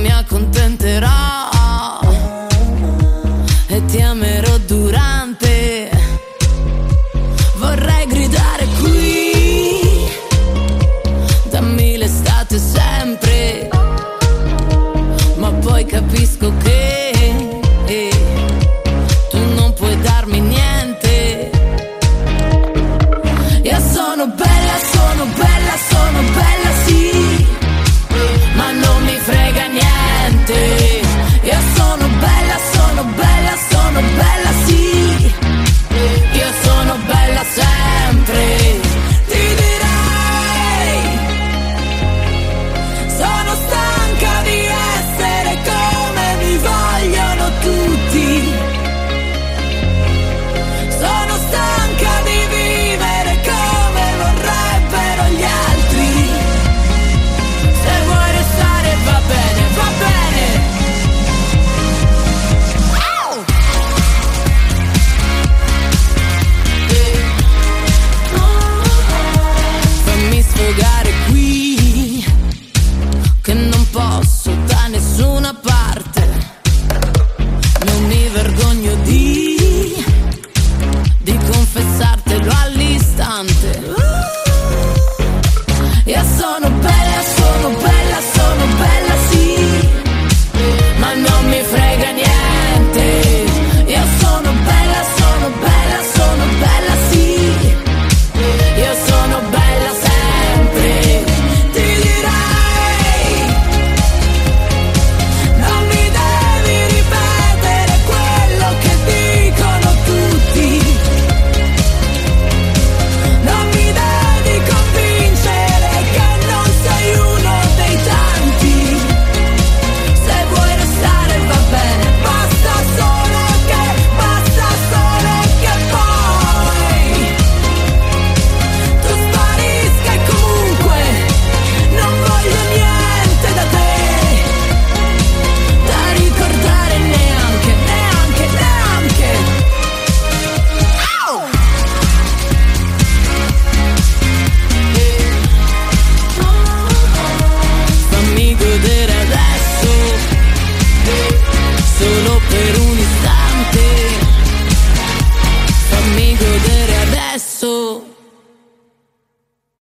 mi accontenterò e ti amerò durante. Vorrei gridare qui, dammi l'estate sempre, ma poi capisco che eh, tu non puoi darmi niente. Io sono bella, sono bella, sono bella. on a better